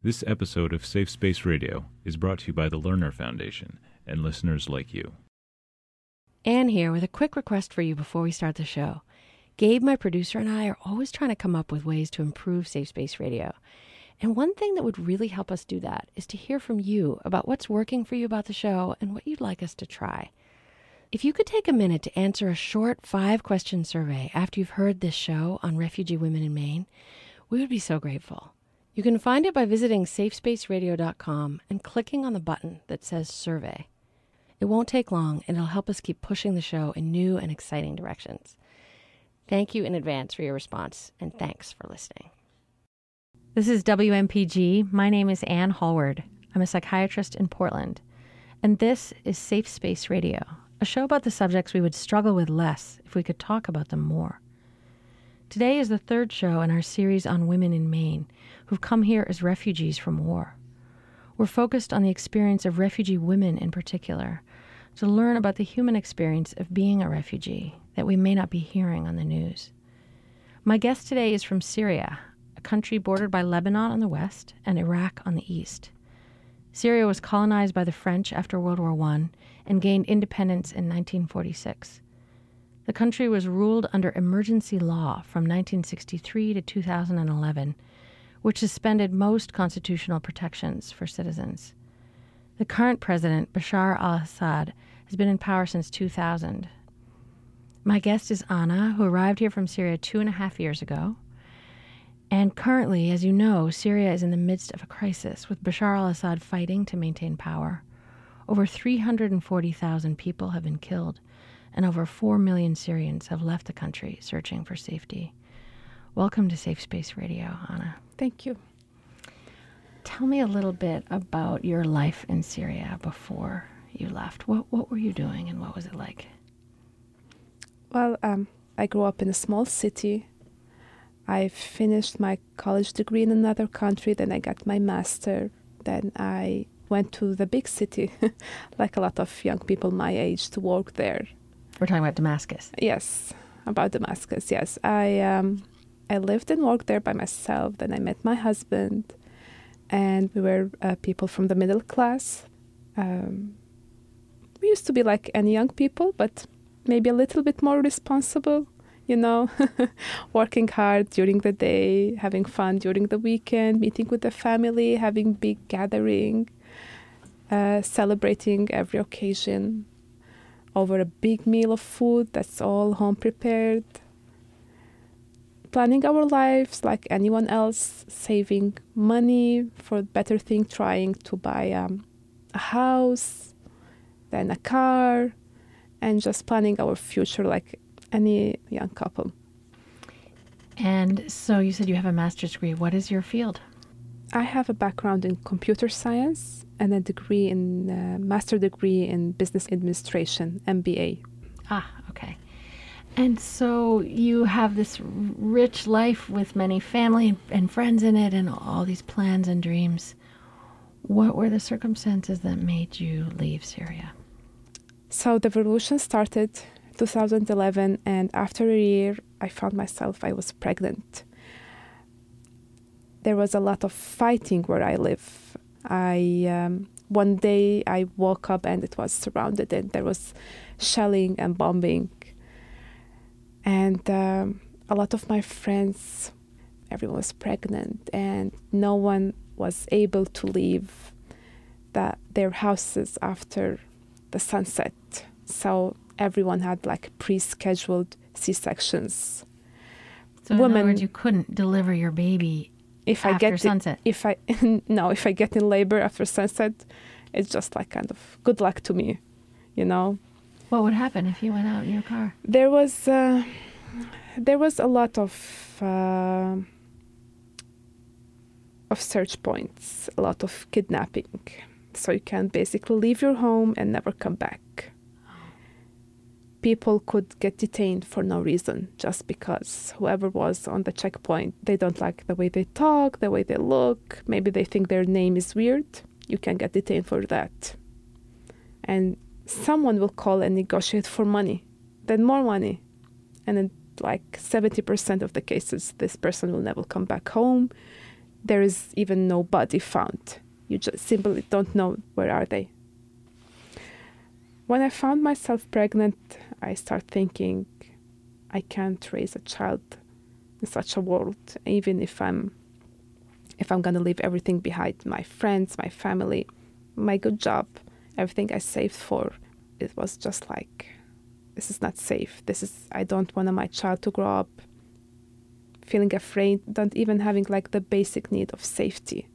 This episode of Safe Space Radio is brought to you by the Lerner Foundation and listeners like you. Anne here with a quick request for you before we start the show. Gabe, my producer, and I are always trying to come up with ways to improve Safe Space Radio. And one thing that would really help us do that is to hear from you about what's working for you about the show and what you'd like us to try. If you could take a minute to answer a short five question survey after you've heard this show on refugee women in Maine, we would be so grateful. You can find it by visiting safespaceradio.com and clicking on the button that says survey. It won't take long and it'll help us keep pushing the show in new and exciting directions. Thank you in advance for your response and thanks for listening. This is WMPG. My name is Anne Hallward. I'm a psychiatrist in Portland. And this is Safe Space Radio, a show about the subjects we would struggle with less if we could talk about them more. Today is the third show in our series on women in Maine who've come here as refugees from war. We're focused on the experience of refugee women in particular, to learn about the human experience of being a refugee that we may not be hearing on the news. My guest today is from Syria, a country bordered by Lebanon on the west and Iraq on the east. Syria was colonized by the French after World War I and gained independence in 1946. The country was ruled under emergency law from 1963 to 2011, which suspended most constitutional protections for citizens. The current president, Bashar al Assad, has been in power since 2000. My guest is Anna, who arrived here from Syria two and a half years ago. And currently, as you know, Syria is in the midst of a crisis, with Bashar al Assad fighting to maintain power. Over 340,000 people have been killed, and over 4 million Syrians have left the country searching for safety. Welcome to Safe Space Radio, Anna. Thank you. Tell me a little bit about your life in Syria before you left. What, what were you doing and what was it like? Well, um, I grew up in a small city. I finished my college degree in another country, then I got my master. Then I went to the big city, like a lot of young people my age, to work there. We're talking about Damascus. Yes, about Damascus. Yes, I um, I lived and worked there by myself. Then I met my husband, and we were uh, people from the middle class. Um, we used to be like any young people, but maybe a little bit more responsible. You know, working hard during the day, having fun during the weekend, meeting with the family, having big gathering, uh, celebrating every occasion over a big meal of food that's all home prepared. Planning our lives like anyone else, saving money for better thing, trying to buy um, a house, then a car, and just planning our future like any young couple. And so you said you have a master's degree. What is your field? I have a background in computer science and a degree in uh, master degree in business administration, MBA. Ah, okay. And so you have this rich life with many family and friends in it and all these plans and dreams. What were the circumstances that made you leave Syria? So the revolution started 2011 and after a year I found myself I was pregnant. There was a lot of fighting where I live I um, one day I woke up and it was surrounded and there was shelling and bombing, and um, a lot of my friends, everyone was pregnant and no one was able to leave that their houses after the sunset. So everyone had like pre-scheduled C-sections. So in other words, you couldn't deliver your baby if after I get sunset. if I no, if I get in labor after sunset, it's just like kind of good luck to me, you know. What would happen if you went out in your car? There was uh, there was a lot of uh, of search points, a lot of kidnapping. So you can basically leave your home and never come back people could get detained for no reason just because whoever was on the checkpoint they don't like the way they talk the way they look. Maybe they think their name is weird. You can get detained for that. And someone will call and negotiate for money then more money. And in like 70% of the cases this person will never come back home. There is even no body found. You just simply don't know where are they. When I found myself pregnant, I start thinking I can't raise a child in such a world, even if I'm if I'm gonna leave everything behind, my friends, my family, my good job, everything I saved for, it was just like this is not safe. This is I don't want my child to grow up feeling afraid, not even having like the basic need of safety.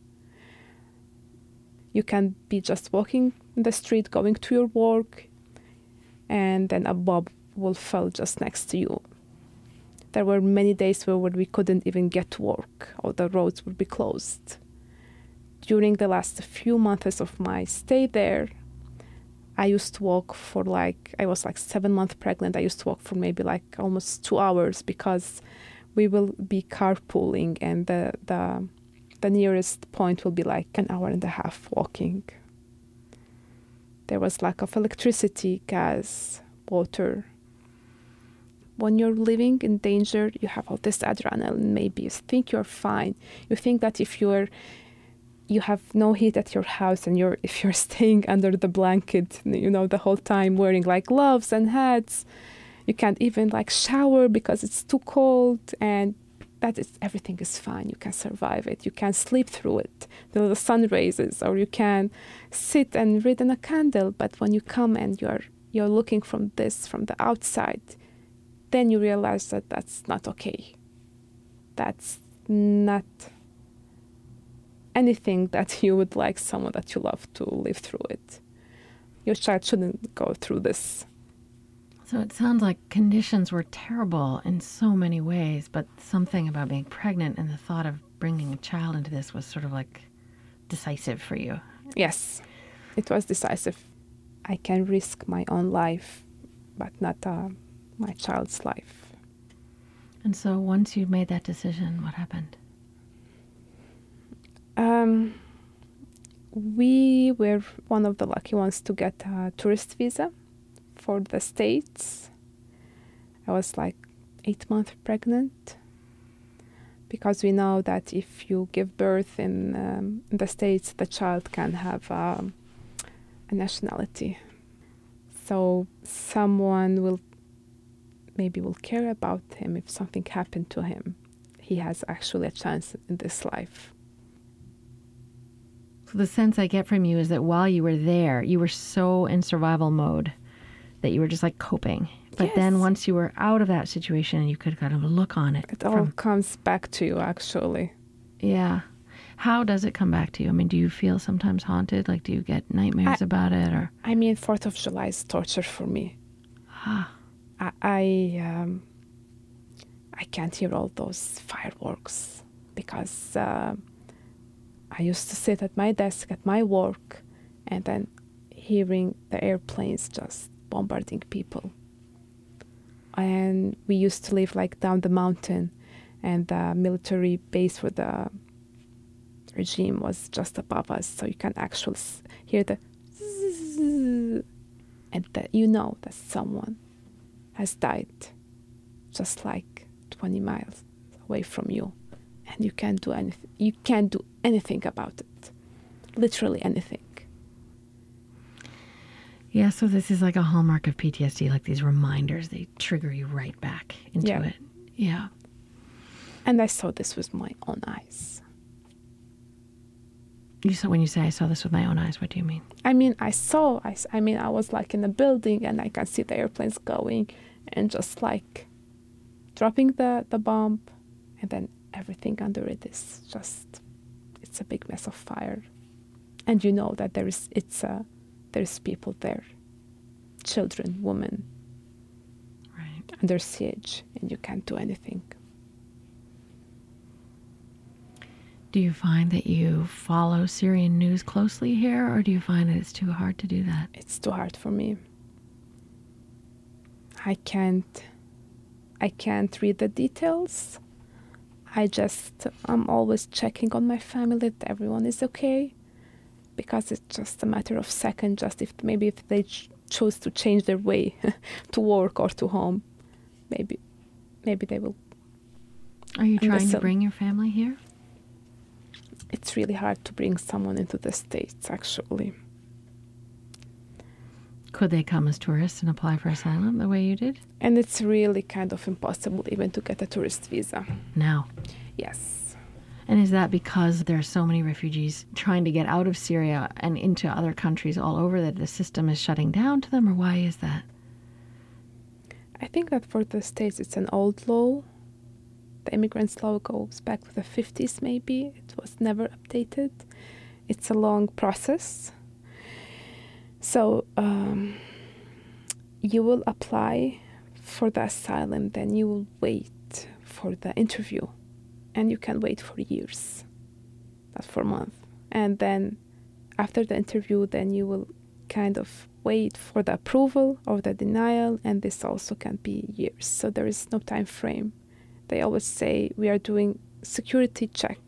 You can be just walking in the street, going to your work, and then a bob will fall just next to you. There were many days where we couldn't even get to work, or the roads would be closed. During the last few months of my stay there, I used to walk for like I was like seven months pregnant. I used to walk for maybe like almost two hours because we will be carpooling and the the the nearest point will be like an hour and a half walking. There was lack of electricity, gas, water. When you're living in danger, you have all this adrenaline. Maybe you think you're fine. You think that if you're you have no heat at your house and you're if you're staying under the blanket you know the whole time wearing like gloves and hats you can't even like shower because it's too cold and that is everything is fine you can survive it you can sleep through it the sun raises or you can sit and read in a candle but when you come and you're you're looking from this from the outside then you realize that that's not okay that's not anything that you would like someone that you love to live through it. Your child shouldn't go through this. So it sounds like conditions were terrible in so many ways, but something about being pregnant and the thought of bringing a child into this was sort of like decisive for you. Yes, it was decisive. I can risk my own life, but not uh, my child's life. And so once you made that decision, what happened? Um, we were one of the lucky ones to get a tourist visa for the States. I was like eight months pregnant because we know that if you give birth in, um, in the States, the child can have um, a nationality. So someone will maybe will care about him if something happened to him. He has actually a chance in this life. So the sense I get from you is that while you were there, you were so in survival mode that you were just like coping. But Yes. then once you were out of that situation, you could kind of look on it. It all from- comes back to you, actually. yeah. How does it come back to you? I mean, do you feel sometimes haunted? Like, do you get nightmares I- about it? Or I mean, Fourth of July is torture for me. ah, I I, um, I can't hear all those fireworks because uh, I used to sit at my desk at my work, and then hearing the airplanes just bombarding people. And we used to live like down the mountain, and the military base for the regime was just above us, so you can actually hear the and that you know that someone has died just like 20 miles away from you and you can't do anything you can't do anything about it literally anything yeah. So this is like a hallmark of PTSD, like these reminders. They trigger you right back into Yeah. it. Yeah. and i saw this with my own eyes You saw when you say I saw this with my own eyes. What do you mean? i mean i saw I, I mean i was like in a building and i can see the airplanes going and just like dropping the the bomb and then everything under it is just it's a big mess of fire and you know that there is it's uh, there's people there children women Right. under siege and you can't do anything. Do you find that you follow Syrian news closely here, or do you find that it's too hard to do that? It's too hard for me. I can't I can't read the details. I just I'm always checking on my family that everyone is okay because it's just a matter of second just if maybe if they ch- choose to change their way to work or to home maybe maybe they will Are you trying to bring your family here? it's really hard to bring someone into the States, actually. Could they come as tourists and apply for asylum the way you did? And it's really kind of impossible even to get a tourist visa. now Yes. And is that because there are so many refugees trying to get out of Syria and into other countries all over that the system is shutting down to them, or why is that? I think that for the States it's an old law. The immigrants law goes back to the 50s, maybe. It was never updated. It's a long process. So um, you will apply for the asylum, then you will wait for the interview, and you can wait for years, not for months. And then after the interview, then you will kind of wait for the approval or the denial, and this also can be years. So there is no time frame. They always say we are doing security check,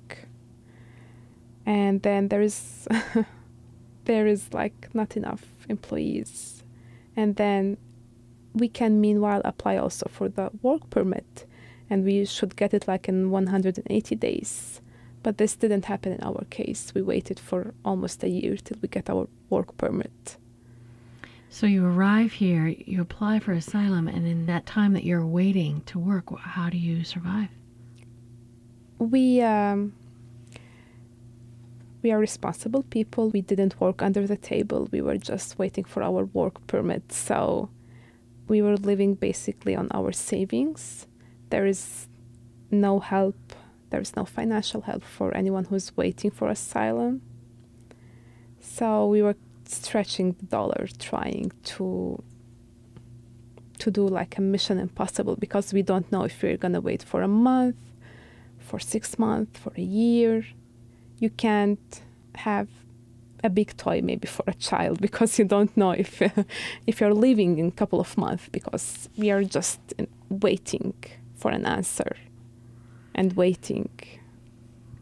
and then there is there is like not enough employees, and then we can meanwhile apply also for the work permit, and we should get it like in 180 days. But this didn't happen in our case. We waited for almost a year till we get our work permit. So you arrive here, you apply for asylum, and in that time that you're waiting to work, how do you survive? We um, we are responsible people. We didn't work under the table. We were just waiting for our work permit. So we were living basically on our savings. There is no help. There is no financial help for anyone who's waiting for asylum. So we were stretching the dollar trying to to do like a mission impossible because we don't know if we're gonna wait for a month for six months for a year you can't have a big toy maybe for a child because you don't know if if you're leaving in a couple of months because we are just waiting for an answer and waiting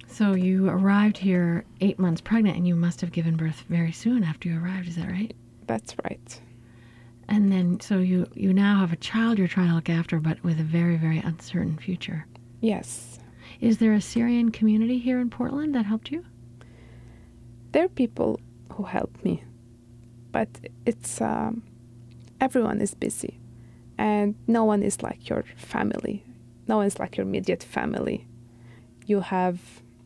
so you arrived here eight months pregnant, and you must have given birth very soon after you arrived. Is that right? That's right. And then, so you you now have a child you're trying to look after, but with a very very uncertain future. Yes. Is there a Syrian community here in Portland that helped you? There are people who help me, but it's um, everyone is busy, and no one is like your family. No one's like your immediate family. You have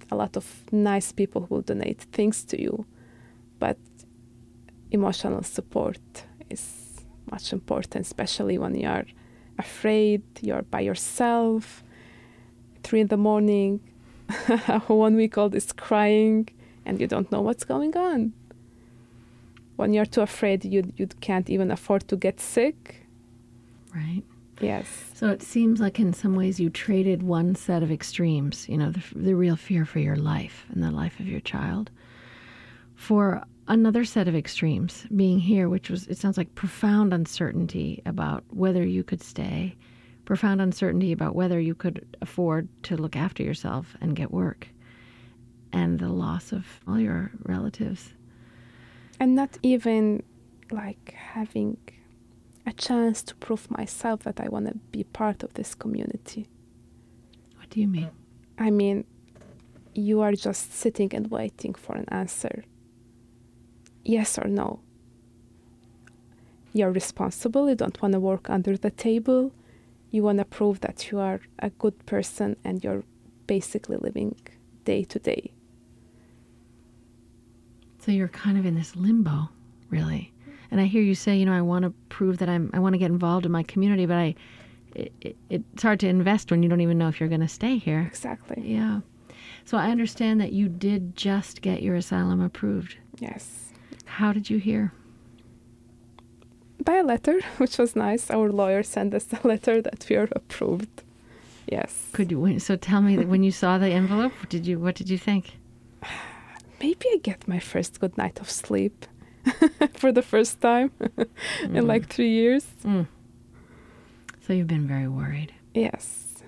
a lot of nice people who will donate things to you, but emotional support is much important, especially when you are afraid, you're by yourself, three in the morning, one week old is crying, and you don't know what's going on. When you're too afraid, you you can't even afford to get sick. Right. Yes. So it seems like in some ways you traded one set of extremes, you know, the, the real fear for your life and the life of your child, for another set of extremes, being here, which was, it sounds like profound uncertainty about whether you could stay, profound uncertainty about whether you could afford to look after yourself and get work, and the loss of all your relatives. And not even like having a chance to prove myself that I want to be part of this community. What do you mean? I mean, you are just sitting and waiting for an answer yes or no. You're responsible, you don't want to work under the table, you want to prove that you are a good person and you're basically living day to day. So you're kind of in this limbo, really. And I hear you say, you know, I want to prove that I'm, I want to get involved in my community, but I, it, it, it's hard to invest when you don't even know if you're going to stay here. Exactly. Yeah. So I understand that you did just get your asylum approved. Yes. How did you hear? By a letter, which was nice. Our lawyer sent us a letter that we are approved. Yes. Could you? So tell me that when you saw the envelope, did you? What did you think? Maybe I get my first good night of sleep. for the first time mm. in like three years. Mm. So you've been very worried. Yes.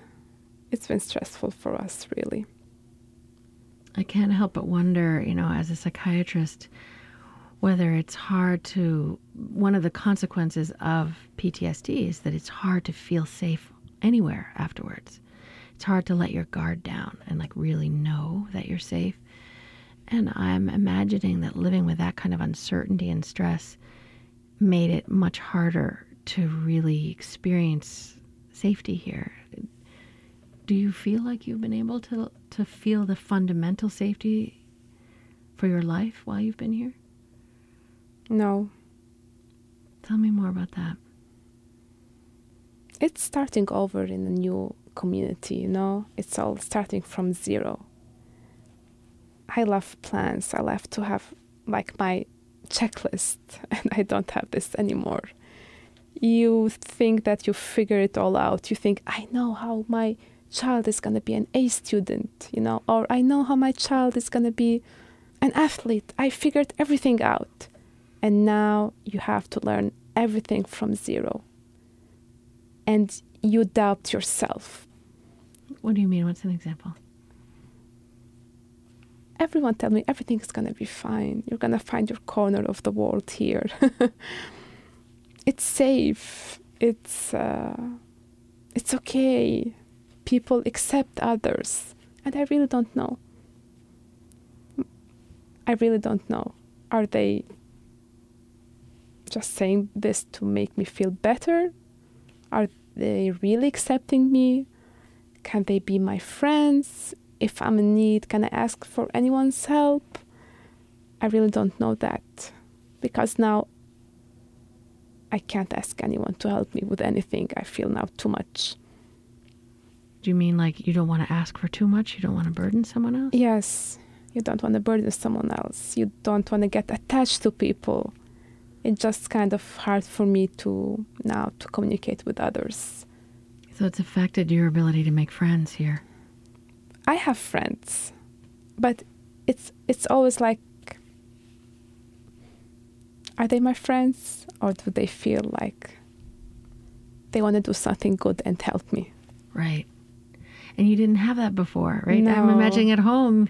It's been stressful for us, really. I can't help but wonder, you know, as a psychiatrist, whether it's hard to. One of the consequences of PTSD is that it's hard to feel safe anywhere afterwards. It's hard to let your guard down and like really know that you're safe. And I'm imagining that living with that kind of uncertainty and stress made it much harder to really experience safety here. Do you feel like you've been able to to feel the fundamental safety for your life while you've been here? No, Tell me more about that. it's starting over in a new community, you know? It's all starting from zero. I love plans. I love to have like my checklist, and I don't have this anymore. You think that you figure it all out. You think, I know how my child is going to be an A student, you know, or I know how my child is going to be an athlete. I figured everything out. And now you have to learn everything from zero. And you doubt yourself. What do you mean? What's an example? Everyone tell me everything's gonna be fine. You're gonna find your corner of the world here. it's safe. It's uh, it's okay. People accept others, and I really don't know. I really don't know. Are they just saying this to make me feel better? Are they really accepting me? Can they be my friends? If I'm in need, can I ask for anyone's help? I really don't know that because now I can't ask anyone to help me with anything. I feel now too much. Do you mean like you don't want to ask for too much? You don't want to burden someone else? Yes, you don't want to burden someone else. You don't want to get attached to people. It's just kind of hard for me to now to communicate with others. So it's affected your ability to make friends here. I have friends, but it's it's always like are they my friends or do they feel like they want to do something good and help me? Right. And you didn't have that before, right? I'm imagining at home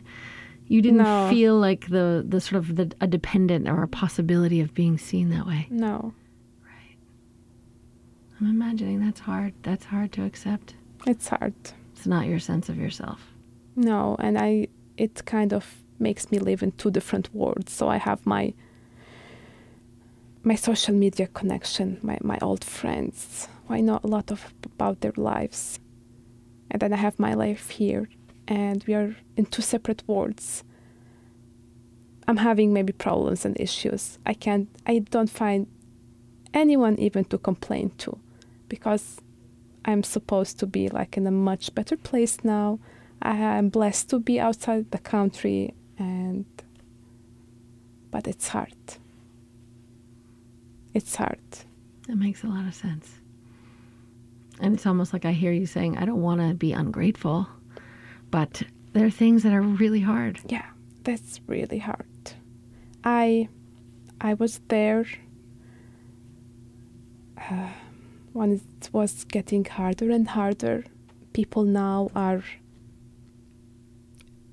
you didn't No. feel like the the sort of the, a dependent or a possibility of being seen that way. No, Right. I'm imagining that's hard. That's hard to accept. it's hard. It's not your sense of yourself. No, and I it kind of makes me live in two different worlds. So I have my my social media connection, my, my old friends. who I know a lot of about their lives. And then I have my life here and we are in two separate worlds. I'm having maybe problems and issues. I can't I don't find anyone even to complain to because I'm supposed to be like in a much better place now. I am blessed to be outside the country and but it's hard. It's hard. That makes a lot of sense. And it's almost like I hear you saying, I don't want to be ungrateful, but there are things that are really hard. Yeah, that's really hard. I I was there uh, when it was getting harder and harder. People now are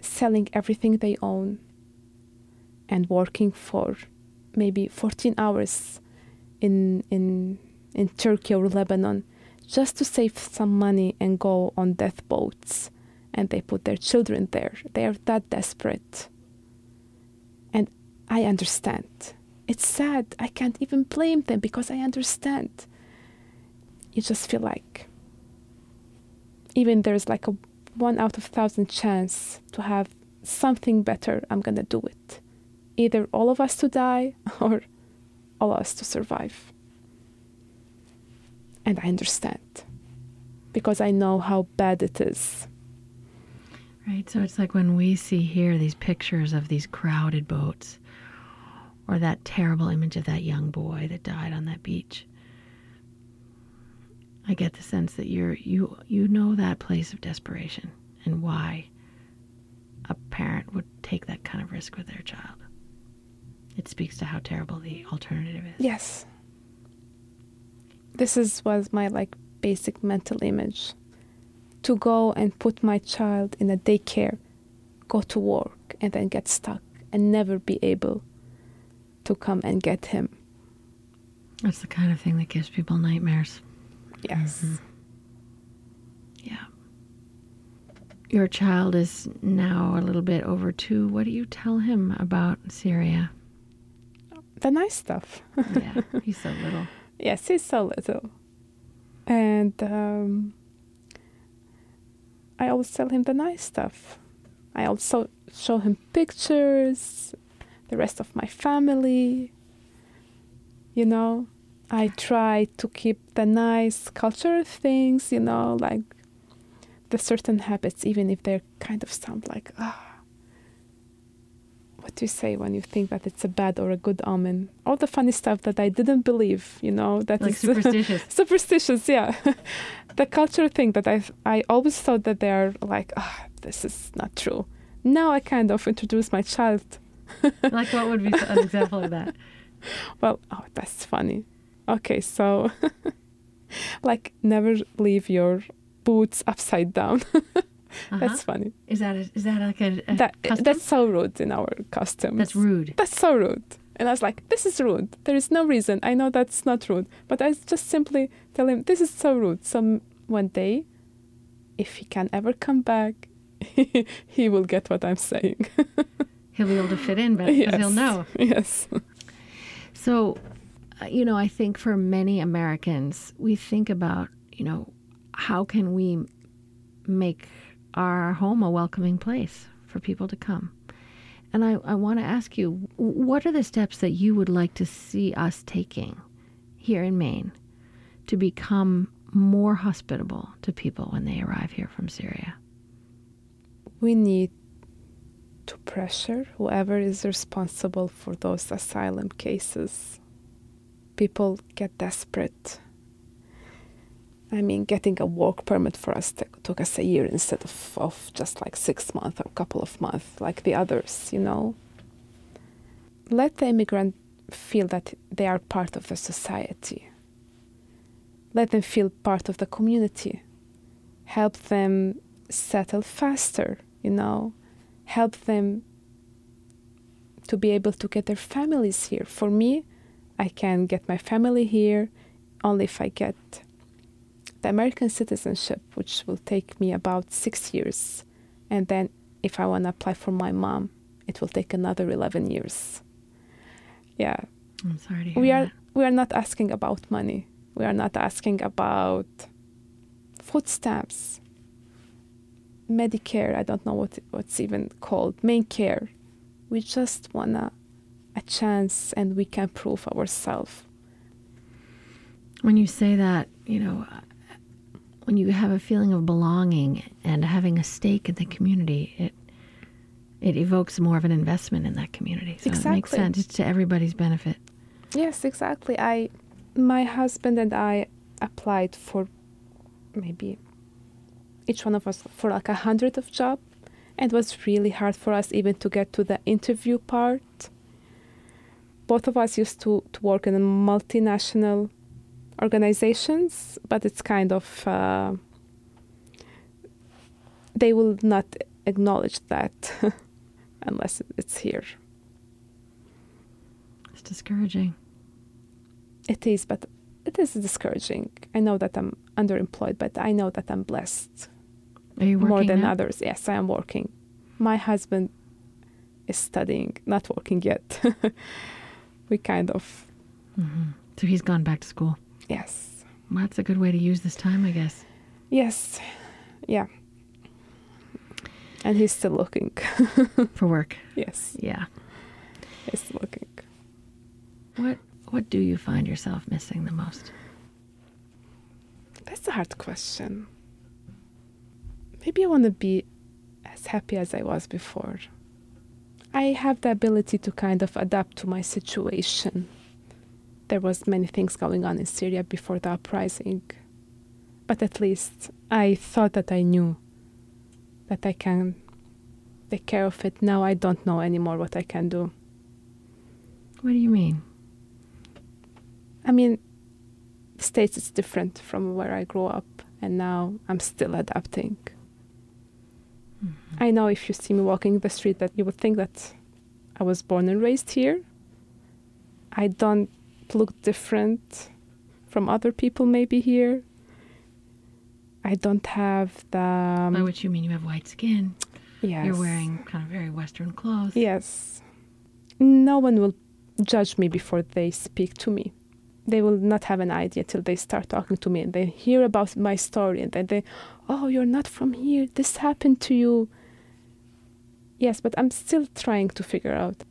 selling everything they own and working for maybe 14 hours in in in Turkey or Lebanon just to save some money and go on death boats and they put their children there. They are that desperate. And I understand. It's sad. I can't even blame them because I understand. You just feel like even there's like a one out of thousand chance to have something better, I'm gonna do it. Either all of us to die or all of us to survive. And I understand because I know how bad it is. Right. So it's like when we see here these pictures of these crowded boats or that terrible image of that young boy that died on that beach. I get the sense that you're you you know that place of desperation and why a parent would take that kind of risk with their child. It speaks to how terrible the alternative is. Yes. This is was my like basic mental image. To go and put my child in a daycare, go to work and then get stuck and never be able to come and get him. That's the kind of thing that gives people nightmares. Yes. Yeah. Your child is now a little bit over two. What do you tell him about Syria? The nice stuff. Yeah, he's so little. yes, he's so little. And um, I always tell him the nice stuff. I also show him pictures, the rest of my family. You know, I try to keep the nice cultural things, you know, like the certain habits, even if they kind of sound like, ah, what do you say when you think that it's a bad or a good omen? All the funny stuff that I didn't believe, you know, that Like is- superstitious. superstitious, yeah. the cultural thing that I I always thought that they are like, ah, this is not true. Now I kind of introduce my child. like what would be an example of that? Well, oh, that's funny. Okay, so like never leave your boots upside down. Uh-huh. That's funny. Is that a, is that like a, a That custom? that's so rude in our customs. That's rude. That's so rude. And I was like, this is rude. There is no reason. I know that's not rude. But I just simply tell him, this is so rude. So one day, if he can ever come back, he will get what I'm saying. He'll be able to fit in better because he'll know. Yes. So, Uh, you know, I think for many Americans, we think about, you know, how can we make our home a welcoming place for people to come? And I, I want to ask you, what are the steps that you would like to see us taking here in Maine to become more hospitable to people when they arrive here from Syria? We need to pressure whoever is responsible for those asylum cases. People get desperate. I mean, getting a work permit for us took us a year instead of, of just like six months or a couple of months, like the others, you know. Let the immigrant feel that they are part of the society. Let them feel part of the community. Help them settle faster, you know. Help them to be able to get their families here. For me, I can get my family here only if I get the American citizenship, which will take me about six years. And then if I want to apply for my mom, it will take another 11 years. Yeah, I'm sorry to hear we are that. we are not asking about money. We are not asking about food stamps, Medicare. I don't know what what's even called MaineCare. We just wanna a chance, and we can prove ourselves. When you say that, you know, when you have a feeling of belonging and having a stake in the community, it it evokes more of an investment in that community. So it makes sense. It's to everybody's benefit. Yes, exactly. I, my husband and I applied for maybe each one of us for like a hundred of job, and it was really hard for us even to get to the interview part. Both of us used to, to work in multinational organizations, but it's kind of uh, they will not acknowledge that unless it's here. It's discouraging. It is, but it is discouraging. I know that I'm underemployed, but I know that I'm blessed Are you working more than now? others. Yes, I am working. My husband is studying, not working yet. we kind of, Mhm. So he's gone back to school. yes, Well, that's a good way to use this time, I guess. yes, yeah. And he's still looking. For work. yes, Yeah. he's still looking. What what do you find yourself missing the most? That's a hard question. Maybe I want to be as happy as I was before. I have the ability to kind of adapt to my situation. There was many things going on in Syria before the uprising, but at least I thought that I knew that I can take care of it. Now I don't know anymore what I can do. What do you mean? I mean, the States is different from where I grew up, and now I'm still adapting. I know if you see me walking the street that you would think that I was born and raised here. I don't look different from other people maybe here. I don't have the. um, By which you mean you have white skin. yes. You're wearing kind of very Western clothes. Yes. No one will judge me before they speak to me. They will not have an idea till they start talking to me and they hear about my story and then they, oh, you're not from here. This happened to you. Yes, but I'm still trying to figure out.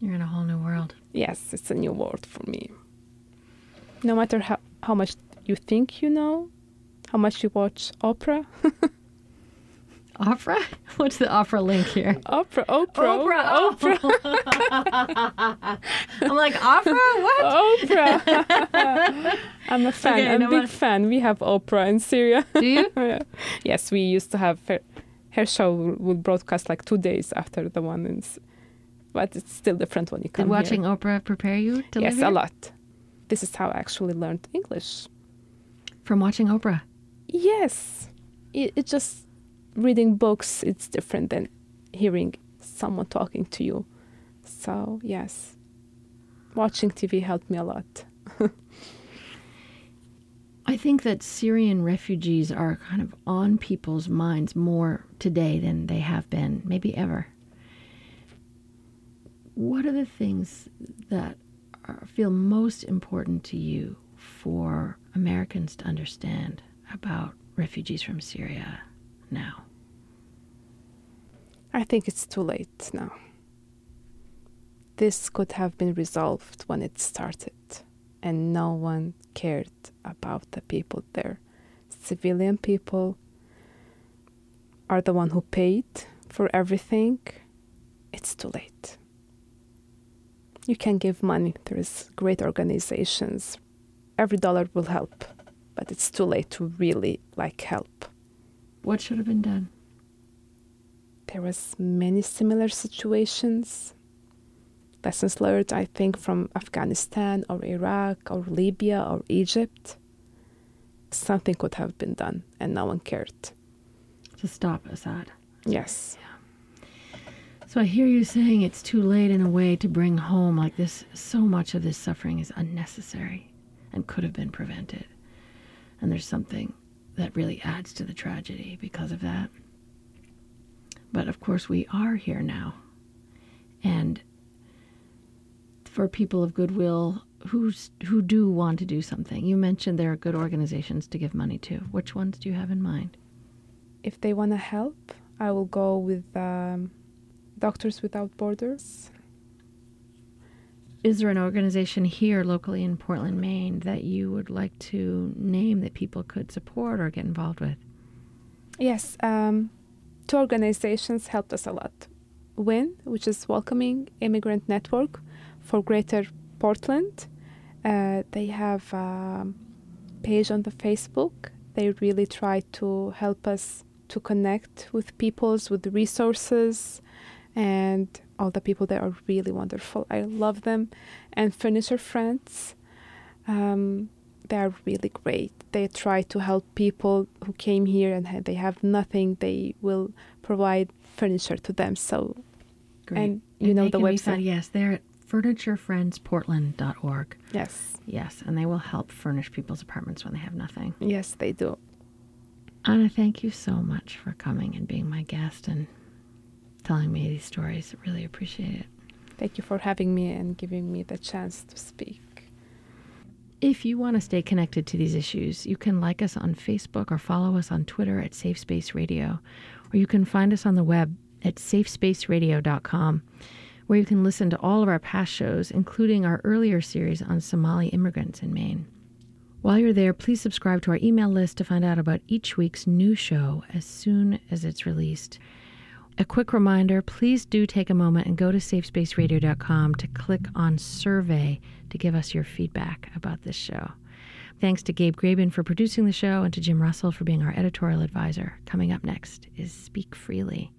You're in a whole new world. Yes, it's a new world for me. No matter how, how much you think you know, how much you watch opera, Opera? What's the opera link here? opera, opera, Oprah. opera, oh. I'm like, opera? What? Oprah. I'm a fan. Okay, I'm no a big fan. We have Oprah in Syria. Do you? Yeah. yes, we used to have her, her show would broadcast like two days after the one in, but it's still different when you come Did watching here. Oprah prepare you to Yes, live a lot. This is how I actually learned English. From watching Oprah. Yes, it, it just reading books. It's different than hearing someone talking to you. So yes, watching TV helped me a lot. I think that Syrian refugees are kind of on people's minds more today than they have been, maybe ever. What are the things that are, feel most important to you for Americans to understand about refugees from Syria now? I think it's too late now. This could have been resolved when it started, and no one cared about the people there. Civilian people are the one who paid for everything. It's too late. You can give money. There's great organizations. Every dollar will help, but it's too late to really like help. What should have been done? There was many similar situations lessons learned i think from afghanistan or iraq or libya or egypt something could have been done and no one cared To stop Assad. yes So I hear you saying it's too late in a way to bring home like this so much of this suffering is unnecessary and could have been prevented. And there's something that really adds to the tragedy because of that. But of course we are here now. And for people of goodwill who's who do want to do something. You mentioned there are good organizations to give money to. Which ones do you have in mind? if they want to help i will go with um, doctors without borders Is there an organization here locally in Portland, Maine that you would like to name that people could support or get involved with? yes um, two organizations helped us a lot. Win which is welcoming immigrant network for greater portland. Uh, they have a page on the facebook. They really try to help us to connect with peoples with resources and all the people there are really wonderful. I love them. And furniture friends um, they are really great they try to help people who came here and they have nothing they will provide furniture to them so and you know they the website found- yes, they're at furniturefriendsportland.org. yes Yes, and they will help furnish people's apartments when they have nothing. yes they do Anna, thank you so much for coming and being my guest and telling me these stories. I really appreciate it. thank you for having me and giving me the chance to speak If you want to stay connected to these issues, you can like us on Facebook or follow us on Twitter at Safe Space Radio, or you can find us on the web at safespaceradio.com, where you can listen to all of our past shows, including our earlier series on Somali immigrants in Maine. While you're there, please subscribe to our email list to find out about each week's new show as soon as it's released. A quick reminder please do take a moment and go to safespaceradio.com to click on survey to give us your feedback about this show. Thanks to Gabe Graben for producing the show and to Jim Russell for being our editorial advisor. Coming up next is Speak Freely.